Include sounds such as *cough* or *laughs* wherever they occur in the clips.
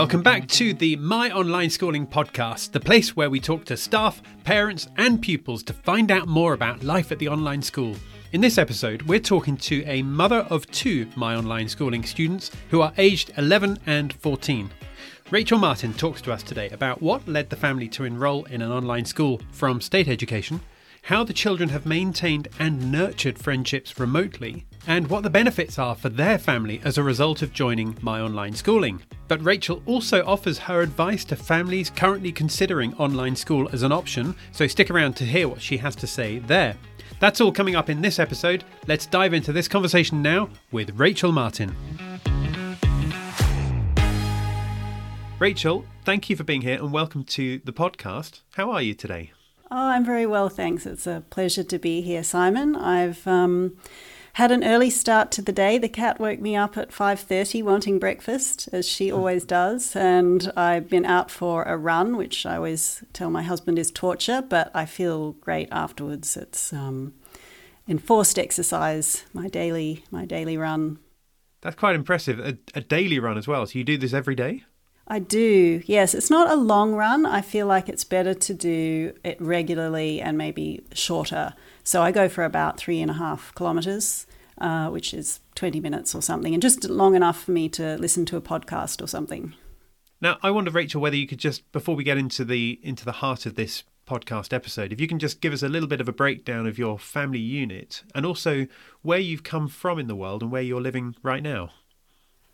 Welcome back to the My Online Schooling podcast, the place where we talk to staff, parents, and pupils to find out more about life at the online school. In this episode, we're talking to a mother of two My Online Schooling students who are aged 11 and 14. Rachel Martin talks to us today about what led the family to enrol in an online school from state education, how the children have maintained and nurtured friendships remotely, and what the benefits are for their family as a result of joining My Online Schooling. But Rachel also offers her advice to families currently considering online school as an option, so stick around to hear what she has to say there. That's all coming up in this episode. Let's dive into this conversation now with Rachel Martin. Rachel, thank you for being here and welcome to the podcast. How are you today? Oh, I'm very well, thanks. It's a pleasure to be here, Simon. I've um, had an early start to the day. The cat woke me up at 5:30 wanting breakfast, as she always does, and I've been out for a run, which I always tell my husband is torture, but I feel great afterwards. It's um, enforced exercise, my daily my daily run. That's quite impressive. A, a daily run as well. So you do this every day? I do, yes. It's not a long run. I feel like it's better to do it regularly and maybe shorter. So I go for about three and a half kilometres, uh, which is 20 minutes or something, and just long enough for me to listen to a podcast or something. Now, I wonder, Rachel, whether you could just, before we get into the into the heart of this podcast episode, if you can just give us a little bit of a breakdown of your family unit and also where you've come from in the world and where you're living right now.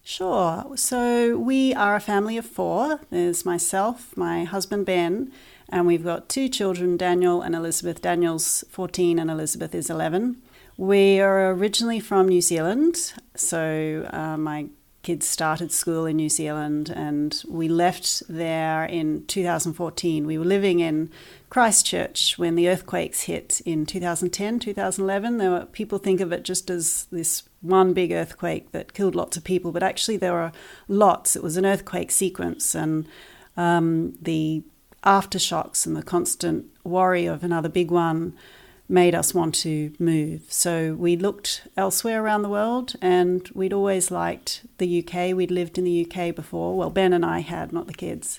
Sure. So we are a family of four. There's myself, my husband Ben, and we've got two children, Daniel and Elizabeth. Daniel's 14 and Elizabeth is 11. We are originally from New Zealand, so uh, my kids started school in New Zealand and we left there in 2014. We were living in Christchurch when the earthquakes hit in 2010, 2011. There were, people think of it just as this one big earthquake that killed lots of people, but actually there were lots. It was an earthquake sequence, and um, the aftershocks and the constant worry of another big one made us want to move. So we looked elsewhere around the world, and we'd always liked the UK. We'd lived in the UK before. Well, Ben and I had, not the kids.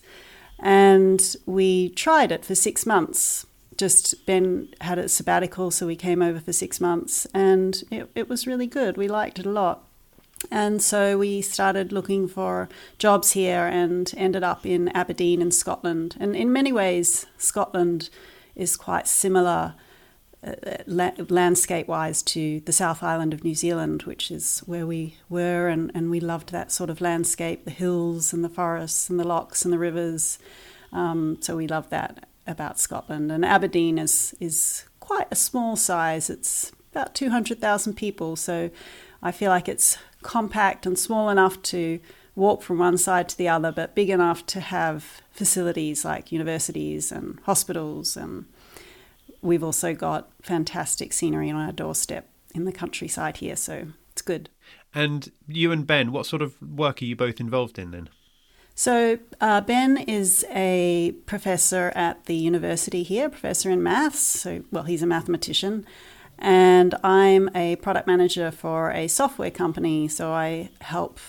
And we tried it for six months just Ben had a sabbatical, so we came over for six months, and it, it was really good. We liked it a lot. And so we started looking for jobs here and ended up in Aberdeen in Scotland. And in many ways, Scotland is quite similar uh, la- landscape wise to the South Island of New Zealand, which is where we were. And, and we loved that sort of landscape the hills and the forests and the lochs and the rivers. Um, so we loved that about Scotland. And Aberdeen is, is quite a small size, it's about 200,000 people. So I feel like it's compact and small enough to walk from one side to the other, but big enough to have facilities like universities and hospitals. And we've also got fantastic scenery on our doorstep in the countryside here, so it's good. And you and Ben, what sort of work are you both involved in then? So, uh, Ben is a professor at the university here, professor in maths. So, well, he's a mathematician. And I'm a product manager for a software company. So, I help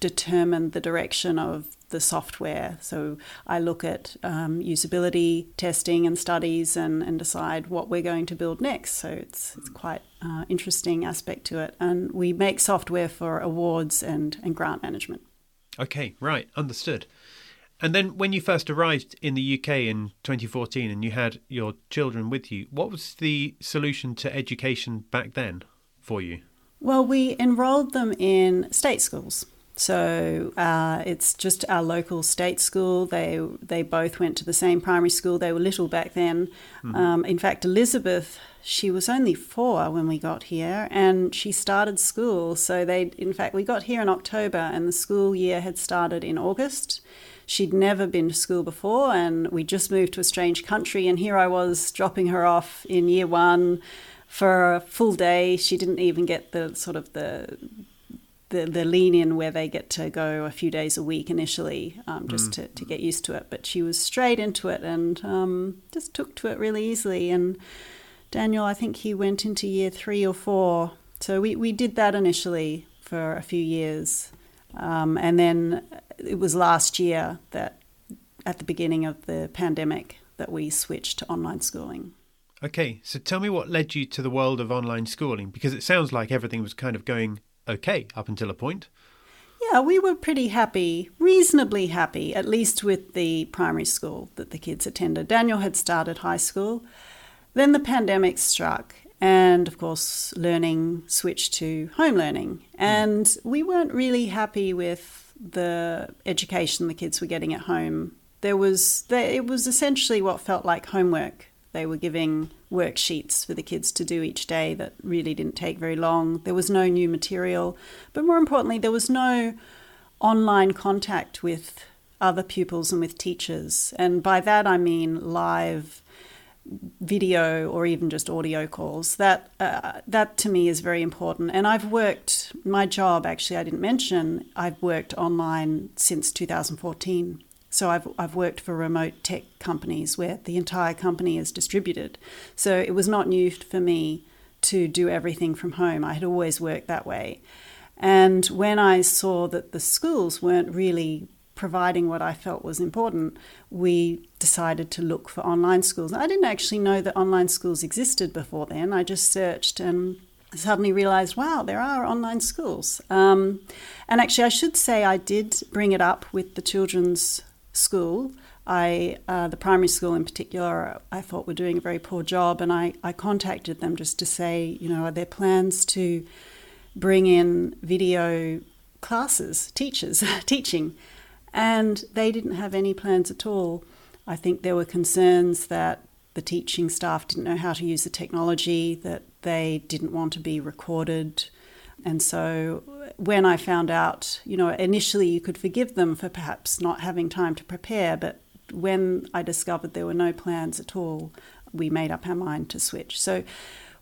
determine the direction of the software. So, I look at um, usability testing and studies and, and decide what we're going to build next. So, it's, it's quite uh, interesting aspect to it. And we make software for awards and, and grant management. Okay, right, understood. And then when you first arrived in the UK in 2014 and you had your children with you, what was the solution to education back then for you? Well, we enrolled them in state schools. So uh, it's just our local state school. They they both went to the same primary school. They were little back then. Mm-hmm. Um, in fact, Elizabeth, she was only four when we got here, and she started school. So they, in fact, we got here in October, and the school year had started in August. She'd never been to school before, and we just moved to a strange country. And here I was dropping her off in year one for a full day. She didn't even get the sort of the the, the lean in where they get to go a few days a week initially um, just mm. to, to get used to it. But she was straight into it and um, just took to it really easily. And Daniel, I think he went into year three or four. So we, we did that initially for a few years. Um, and then it was last year that, at the beginning of the pandemic, that we switched to online schooling. Okay, so tell me what led you to the world of online schooling because it sounds like everything was kind of going okay up until a point. Yeah, we were pretty happy, reasonably happy, at least with the primary school that the kids attended. Daniel had started high school. Then the pandemic struck, and of course, learning switched to home learning. And we weren't really happy with the education the kids were getting at home. There was, it was essentially what felt like homework. They were giving worksheets for the kids to do each day that really didn't take very long. There was no new material, but more importantly, there was no online contact with other pupils and with teachers. And by that I mean live video or even just audio calls. That uh, that to me is very important. And I've worked my job actually I didn't mention I've worked online since 2014. So I've I've worked for remote tech companies where the entire company is distributed. So it was not new for me to do everything from home. I had always worked that way. And when I saw that the schools weren't really providing what I felt was important, we decided to look for online schools. I didn't actually know that online schools existed before then. I just searched and suddenly realized, wow, there are online schools. Um, and actually, I should say I did bring it up with the children's school. I, uh, the primary school in particular, I thought were doing a very poor job, and I, I contacted them just to say, you know, are there plans to bring in video classes, teachers *laughs* teaching? And they didn't have any plans at all. I think there were concerns that the teaching staff didn't know how to use the technology, that they didn't want to be recorded. And so when I found out, you know, initially you could forgive them for perhaps not having time to prepare, but when I discovered there were no plans at all, we made up our mind to switch. So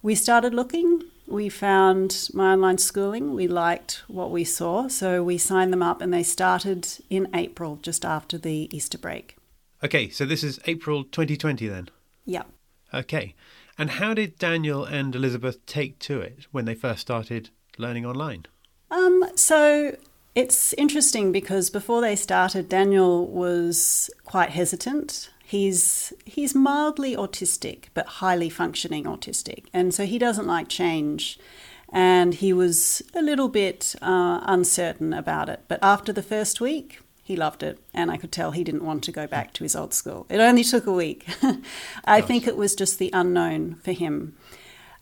we started looking. We found my online schooling. We liked what we saw. So we signed them up and they started in April, just after the Easter break. Okay, so this is April 2020 then? Yep. Okay. And how did Daniel and Elizabeth take to it when they first started learning online? Um, so it's interesting because before they started, Daniel was quite hesitant. He's he's mildly autistic, but highly functioning autistic, and so he doesn't like change. And he was a little bit uh, uncertain about it. But after the first week, he loved it, and I could tell he didn't want to go back to his old school. It only took a week. *laughs* I think it was just the unknown for him.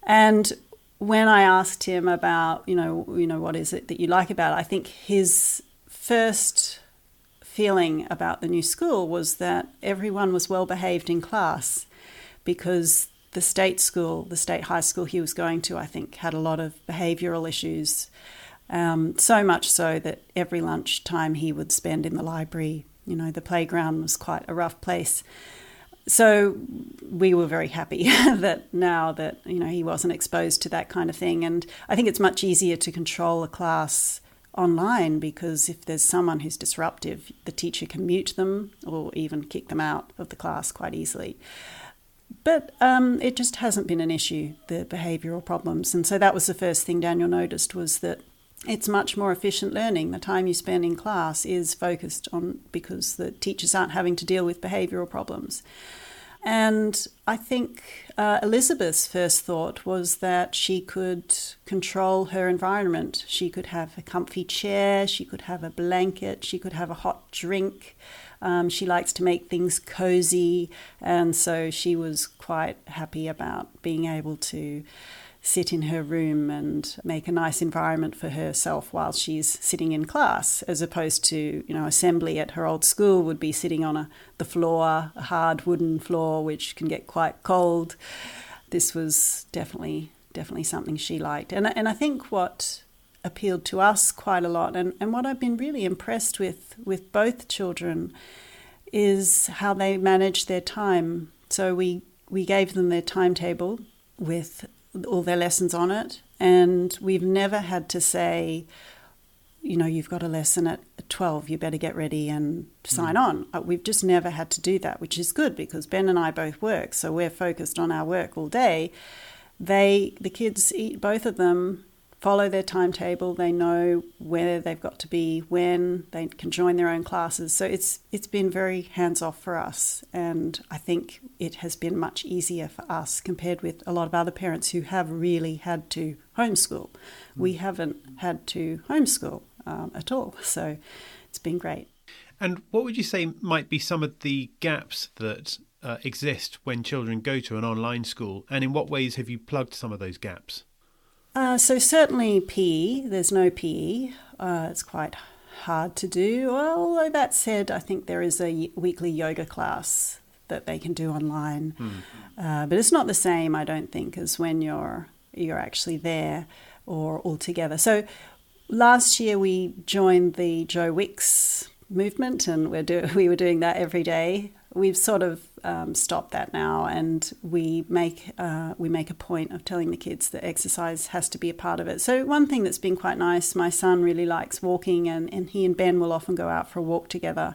And when I asked him about, you know, you know, what is it that you like about it, I think his first feeling about the new school was that everyone was well behaved in class because the state school, the state high school he was going to, I think, had a lot of behavioural issues. Um, so much so that every lunch time he would spend in the library, you know, the playground was quite a rough place so we were very happy *laughs* that now that you know he wasn't exposed to that kind of thing and i think it's much easier to control a class online because if there's someone who's disruptive the teacher can mute them or even kick them out of the class quite easily but um, it just hasn't been an issue the behavioural problems and so that was the first thing daniel noticed was that it's much more efficient learning. The time you spend in class is focused on because the teachers aren't having to deal with behavioural problems. And I think uh, Elizabeth's first thought was that she could control her environment. She could have a comfy chair, she could have a blanket, she could have a hot drink. Um, she likes to make things cozy, and so she was quite happy about being able to sit in her room and make a nice environment for herself while she's sitting in class, as opposed to, you know, assembly at her old school would be sitting on a, the floor, a hard wooden floor, which can get quite cold. This was definitely, definitely something she liked. And, and I think what appealed to us quite a lot, and, and what I've been really impressed with with both children, is how they manage their time. So we, we gave them their timetable with all their lessons on it. And we've never had to say, you know, you've got a lesson at 12, you better get ready and sign mm. on. Uh, we've just never had to do that, which is good because Ben and I both work, so we're focused on our work all day. They, the kids, eat both of them follow their timetable. They know where they've got to be, when they can join their own classes. So it's it's been very hands off for us, and I think it has been much easier for us compared with a lot of other parents who have really had to homeschool. Mm. We haven't had to homeschool um, at all, *laughs* so it's been great. And what would you say might be some of the gaps that uh, exist when children go to an online school, and in what ways have you plugged some of those gaps? Uh, so certainly PE. There's no PE. Uh, it's quite hard to do. Although that said, I think there is a weekly yoga class that they can do online, mm. uh, but it's not the same, I don't think, as when you're you're actually there or all together. So last year we joined the Joe Wicks movement, and we're do- *laughs* we were doing that every day. We've sort of um, stopped that now, and we make uh, we make a point of telling the kids that exercise has to be a part of it. So one thing that's been quite nice, my son really likes walking, and, and he and Ben will often go out for a walk together,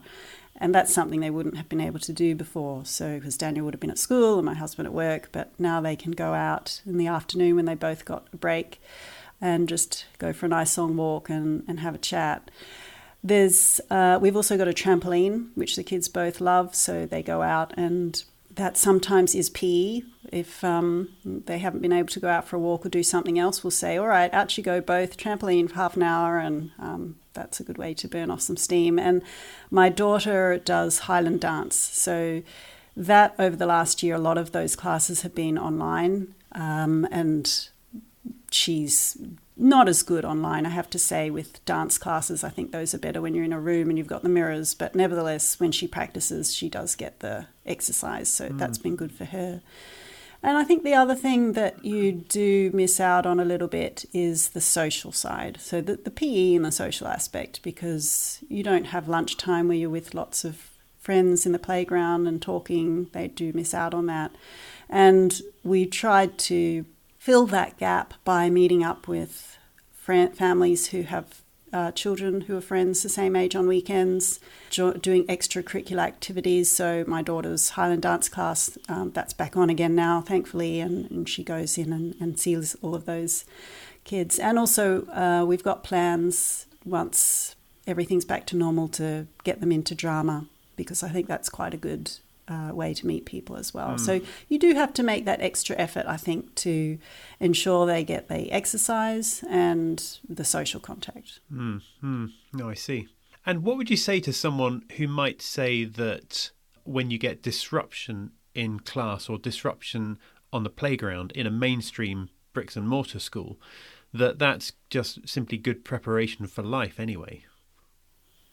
and that's something they wouldn't have been able to do before. So because Daniel would have been at school and my husband at work, but now they can go out in the afternoon when they both got a break, and just go for a nice long walk and, and have a chat. There's uh, we've also got a trampoline which the kids both love, so they go out and that sometimes is PE. If um, they haven't been able to go out for a walk or do something else, we'll say, all right, out you go both, trampoline for half an hour, and um, that's a good way to burn off some steam. And my daughter does Highland dance, so that over the last year, a lot of those classes have been online, um, and she's not as good online, I have to say, with dance classes. I think those are better when you're in a room and you've got the mirrors. But nevertheless, when she practices, she does get the exercise. So mm. that's been good for her. And I think the other thing that you do miss out on a little bit is the social side. So the, the PE and the social aspect, because you don't have lunchtime where you're with lots of friends in the playground and talking. They do miss out on that. And we tried to fill that gap by meeting up with families who have uh, children who are friends the same age on weekends, jo- doing extracurricular activities. So my daughter's Highland dance class, um, that's back on again now, thankfully, and, and she goes in and, and, sees all of those kids. And also, uh, we've got plans once everything's back to normal to get them into drama because I think that's quite a good uh, way to meet people as well. Mm. So you do have to make that extra effort, I think, to ensure they get the exercise and the social contact. Mm. Mm. No, I see. And what would you say to someone who might say that when you get disruption in class or disruption on the playground in a mainstream bricks and mortar school, that that's just simply good preparation for life anyway?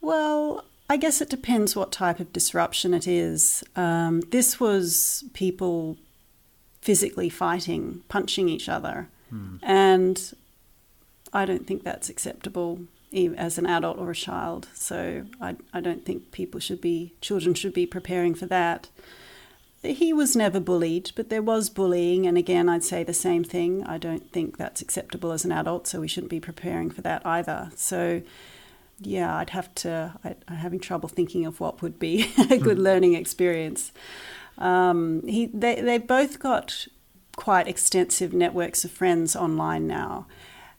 Well, I guess it depends what type of disruption it is. Um, this was people physically fighting, punching each other. Hmm. And I don't think that's acceptable as an adult or a child. So I, I don't think people should be, children should be preparing for that. He was never bullied, but there was bullying. And again, I'd say the same thing. I don't think that's acceptable as an adult, so we shouldn't be preparing for that either. So yeah, I'd have to. I, am having trouble thinking of what would be *laughs* a good mm. learning experience. Um, he, they, they both got quite extensive networks of friends online now.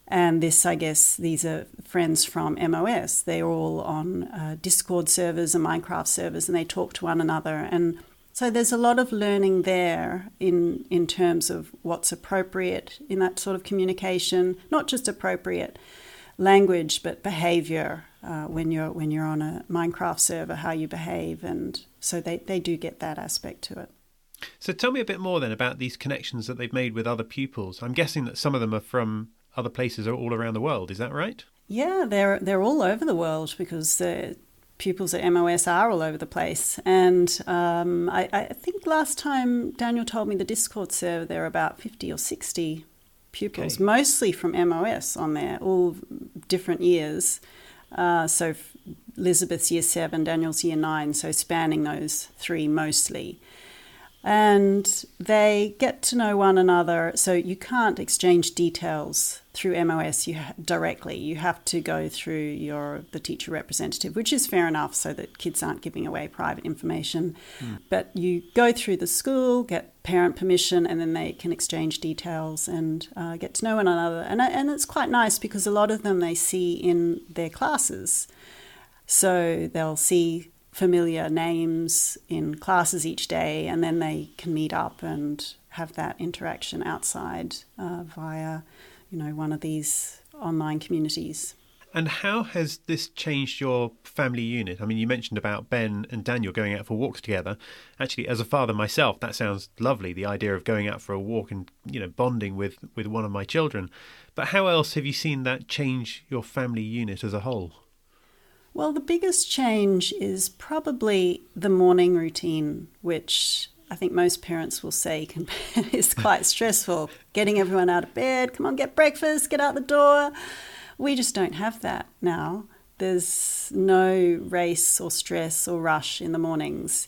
And this, I guess, these are friends from MOS. They're all on uh, Discord servers and Minecraft servers, and they talk to one another. And so there's a lot of learning there in in terms of what's appropriate in that sort of communication, not just appropriate language, but behavior uh, when you're when you're on a Minecraft server, how you behave, and so they, they do get that aspect to it. So tell me a bit more then about these connections that they've made with other pupils. I'm guessing that some of them are from other places all around the world. Is that right? Yeah, they're they're all over the world because the pupils at MOS are all over the place. And um, I, I, think last time Daniel told me the Discord server there are about fifty or sixty pupils, okay. mostly from MOS on there, all different years. Uh, so Elizabeth's year seven, Daniel's year nine, so spanning those three mostly. And they get to know one another. So you can't exchange details through MOS you ha- directly. You have to go through your the teacher representative, which is fair enough, so that kids aren't giving away private information. Mm. But you go through the school, get parent permission, and then they can exchange details and uh, get to know one another. And and it's quite nice because a lot of them they see in their classes, so they'll see familiar names in classes each day, and then they can meet up and have that interaction outside uh, via, you know, one of these online communities. And how has this changed your family unit? I mean, you mentioned about Ben and Daniel going out for walks together. Actually, as a father myself, that sounds lovely. The idea of going out for a walk and you know bonding with with one of my children. But how else have you seen that change your family unit as a whole? Well, the biggest change is probably the morning routine, which I think most parents will say can, *laughs* is quite stressful. Getting everyone out of bed, come on, get breakfast, get out the door. We just don't have that now. There's no race or stress or rush in the mornings.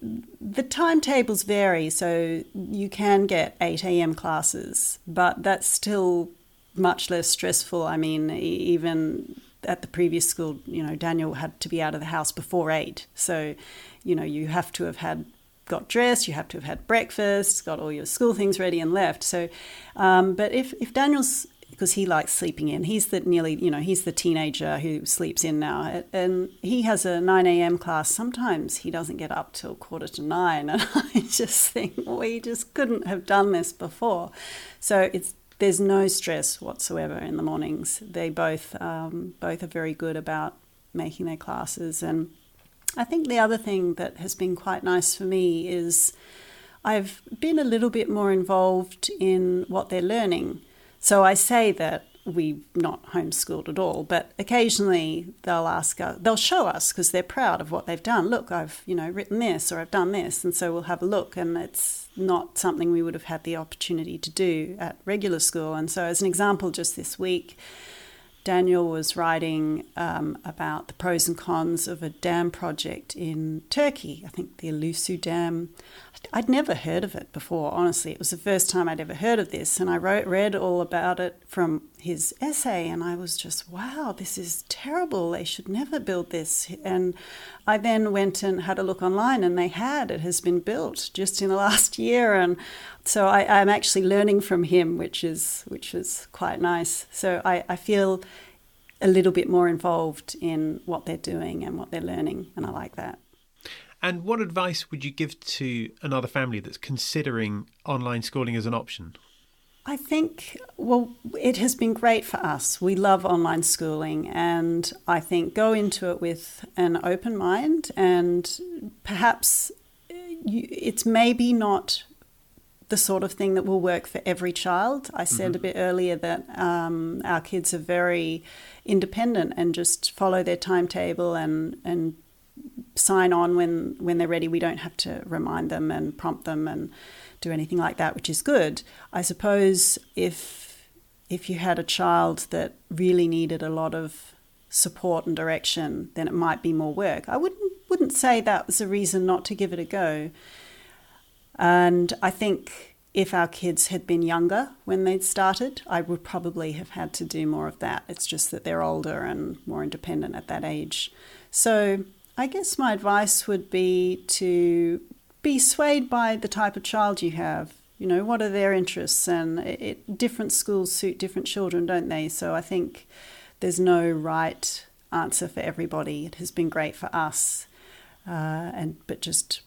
The timetables vary, so you can get 8 a.m. classes, but that's still much less stressful. I mean, even at the previous school, you know, Daniel had to be out of the house before eight. So, you know, you have to have had got dressed, you have to have had breakfast, got all your school things ready and left. So, um, but if if Daniel's because he likes sleeping in. He's the nearly, you know, he's the teenager who sleeps in now, and he has a 9 a.m. class. Sometimes he doesn't get up till quarter to nine, *laughs* and I just think we just couldn't have done this before. So it's there's no stress whatsoever in the mornings. They both um, both are very good about making their classes, and I think the other thing that has been quite nice for me is I've been a little bit more involved in what they're learning. So I say that we not homeschooled at all, but occasionally they'll ask us, they'll show us because they're proud of what they've done. Look, I've you know written this or I've done this, and so we'll have a look, and it's not something we would have had the opportunity to do at regular school. And so, as an example, just this week, Daniel was writing um, about the pros and cons of a dam project in Turkey. I think the Ilısu Dam. I'd never heard of it before, honestly. It was the first time I'd ever heard of this. And I wrote, read all about it from his essay, and I was just, wow, this is terrible. They should never build this. And I then went and had a look online, and they had. It has been built just in the last *laughs* year. And so I, am actually learning from him, which is, which is quite nice. So I, I feel a little bit more involved in what they're doing and what they're learning, and I like that. And what advice would you give to another family that's considering online schooling as an option? I think, well, it has been great for us. We love online schooling, and I think go into it with an open mind, and perhaps eh, it's maybe not the sort of thing that will work for every child. I said mm-hmm. a bit earlier that um, our kids are very independent and just follow their timetable and, and sign on when when they're ready. We don't have to remind them and prompt them and do anything like that, which is good. I suppose if if you had a child that really needed a lot of support and direction, then it might be more work. I wouldn't wouldn't say that was a reason not to give it a go. And I think if our kids had been younger when they'd started, I would probably have had to do more of that. It's just that they're older and more independent at that age. So I guess my advice would be to be swayed by the type of child you have. You know, what are their interests? And it, different schools suit different children, don't they? So I think there's no right answer for everybody. It has been great for us, uh, and but just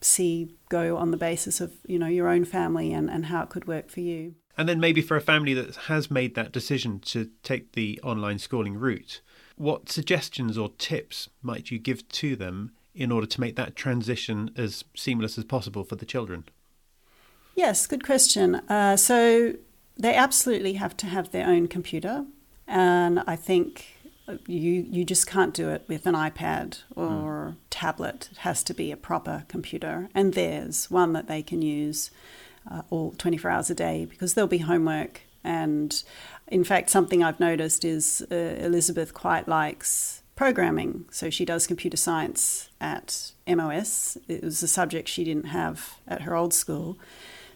see go on the basis of you know your own family and, and how it could work for you. And then maybe for a family that has made that decision to take the online schooling route, what suggestions or tips might you give to them in order to make that transition as seamless as possible for the children? Yes, good question. Uh, so they absolutely have to have their own computer, and I think you you just can't do it with an iPad or mm. tablet. It has to be a proper computer, and there's one that they can use uh, all 24 hours a day because there'll be homework and in fact, something I've noticed is uh, Elizabeth quite likes programming. So she does computer science at MOS. It was a subject she didn't have at her old school.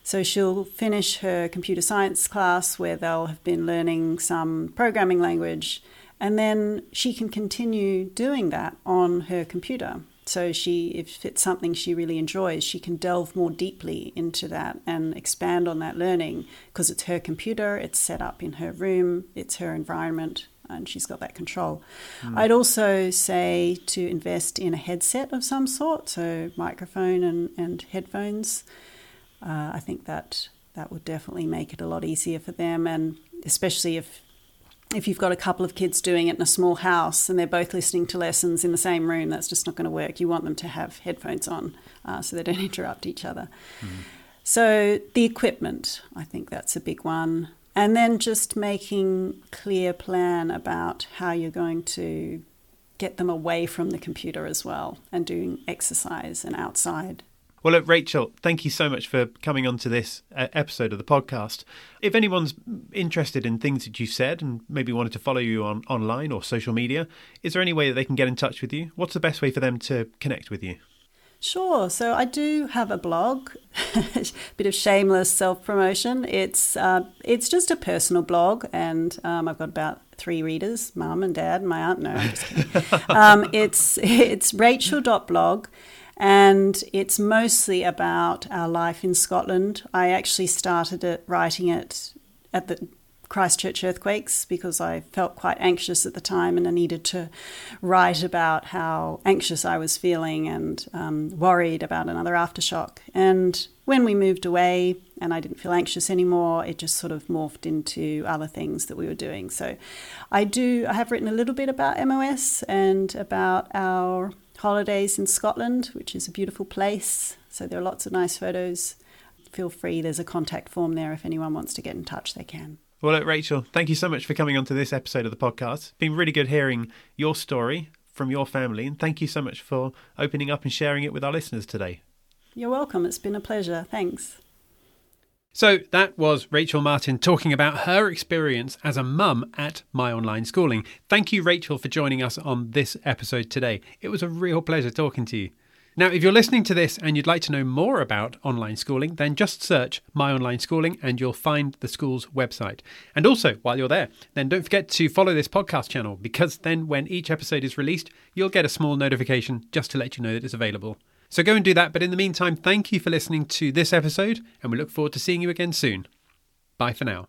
So she'll finish her computer science class where they'll have been learning some programming language, and then she can continue doing that on her computer. So she, if it's something she really enjoys, she can delve more deeply into that and expand on that learning because it's her computer, it's set up in her room, it's her environment, and she's got that control. Mm. I'd also say to invest in a headset of some sort, so microphone and, and headphones. Uh, I think that that would definitely make it a lot easier for them, and especially if if you've got a couple of kids doing it in a small house and they're both listening to lessons in the same room, that's just not going to work. You want them to have headphones on uh, so they don't *laughs* interrupt each other. Mm. So the equipment, I think that's a big one and then just making clear plan about how you're going to get them away from the computer as well and doing exercise and outside well, look, Rachel, thank you so much for coming on to this uh, episode of the podcast. If anyone's interested in things that you said and maybe wanted to follow you on online or social media, is there any way that they can get in touch with you? What's the best way for them to connect with you? Sure. So I do have a blog, a *laughs* bit of shameless self promotion. It's uh, it's just a personal blog, and um, I've got about three readers: mum and dad, and my aunt. No, I'm just kidding. *laughs* um, it's it's Rachel.blog, and it's mostly about our life in Scotland. I actually started it writing it at the Christchurch earthquakes because I felt quite anxious at the time and I needed to write about how anxious I was feeling and um, worried about another aftershock. And when we moved away and I didn't feel anxious anymore, it just sort of morphed into other things that we were doing. So I do, I have written a little bit about MOS and about our holidays in Scotland, which is a beautiful place. So there are lots of nice photos. Feel free, there's a contact form there if anyone wants to get in touch, they can. Well, look, Rachel, thank you so much for coming on to this episode of the podcast. It's been really good hearing your story from your family, and thank you so much for opening up and sharing it with our listeners today. You're welcome. It's been a pleasure. Thanks. So that was Rachel Martin talking about her experience as a mum at My Online Schooling. Thank you, Rachel, for joining us on this episode today. It was a real pleasure talking to you. Now, if you're listening to this and you'd like to know more about online schooling, then just search My Online Schooling and you'll find the school's website. And also, while you're there, then don't forget to follow this podcast channel because then when each episode is released, you'll get a small notification just to let you know that it's available. So go and do that. But in the meantime, thank you for listening to this episode and we look forward to seeing you again soon. Bye for now.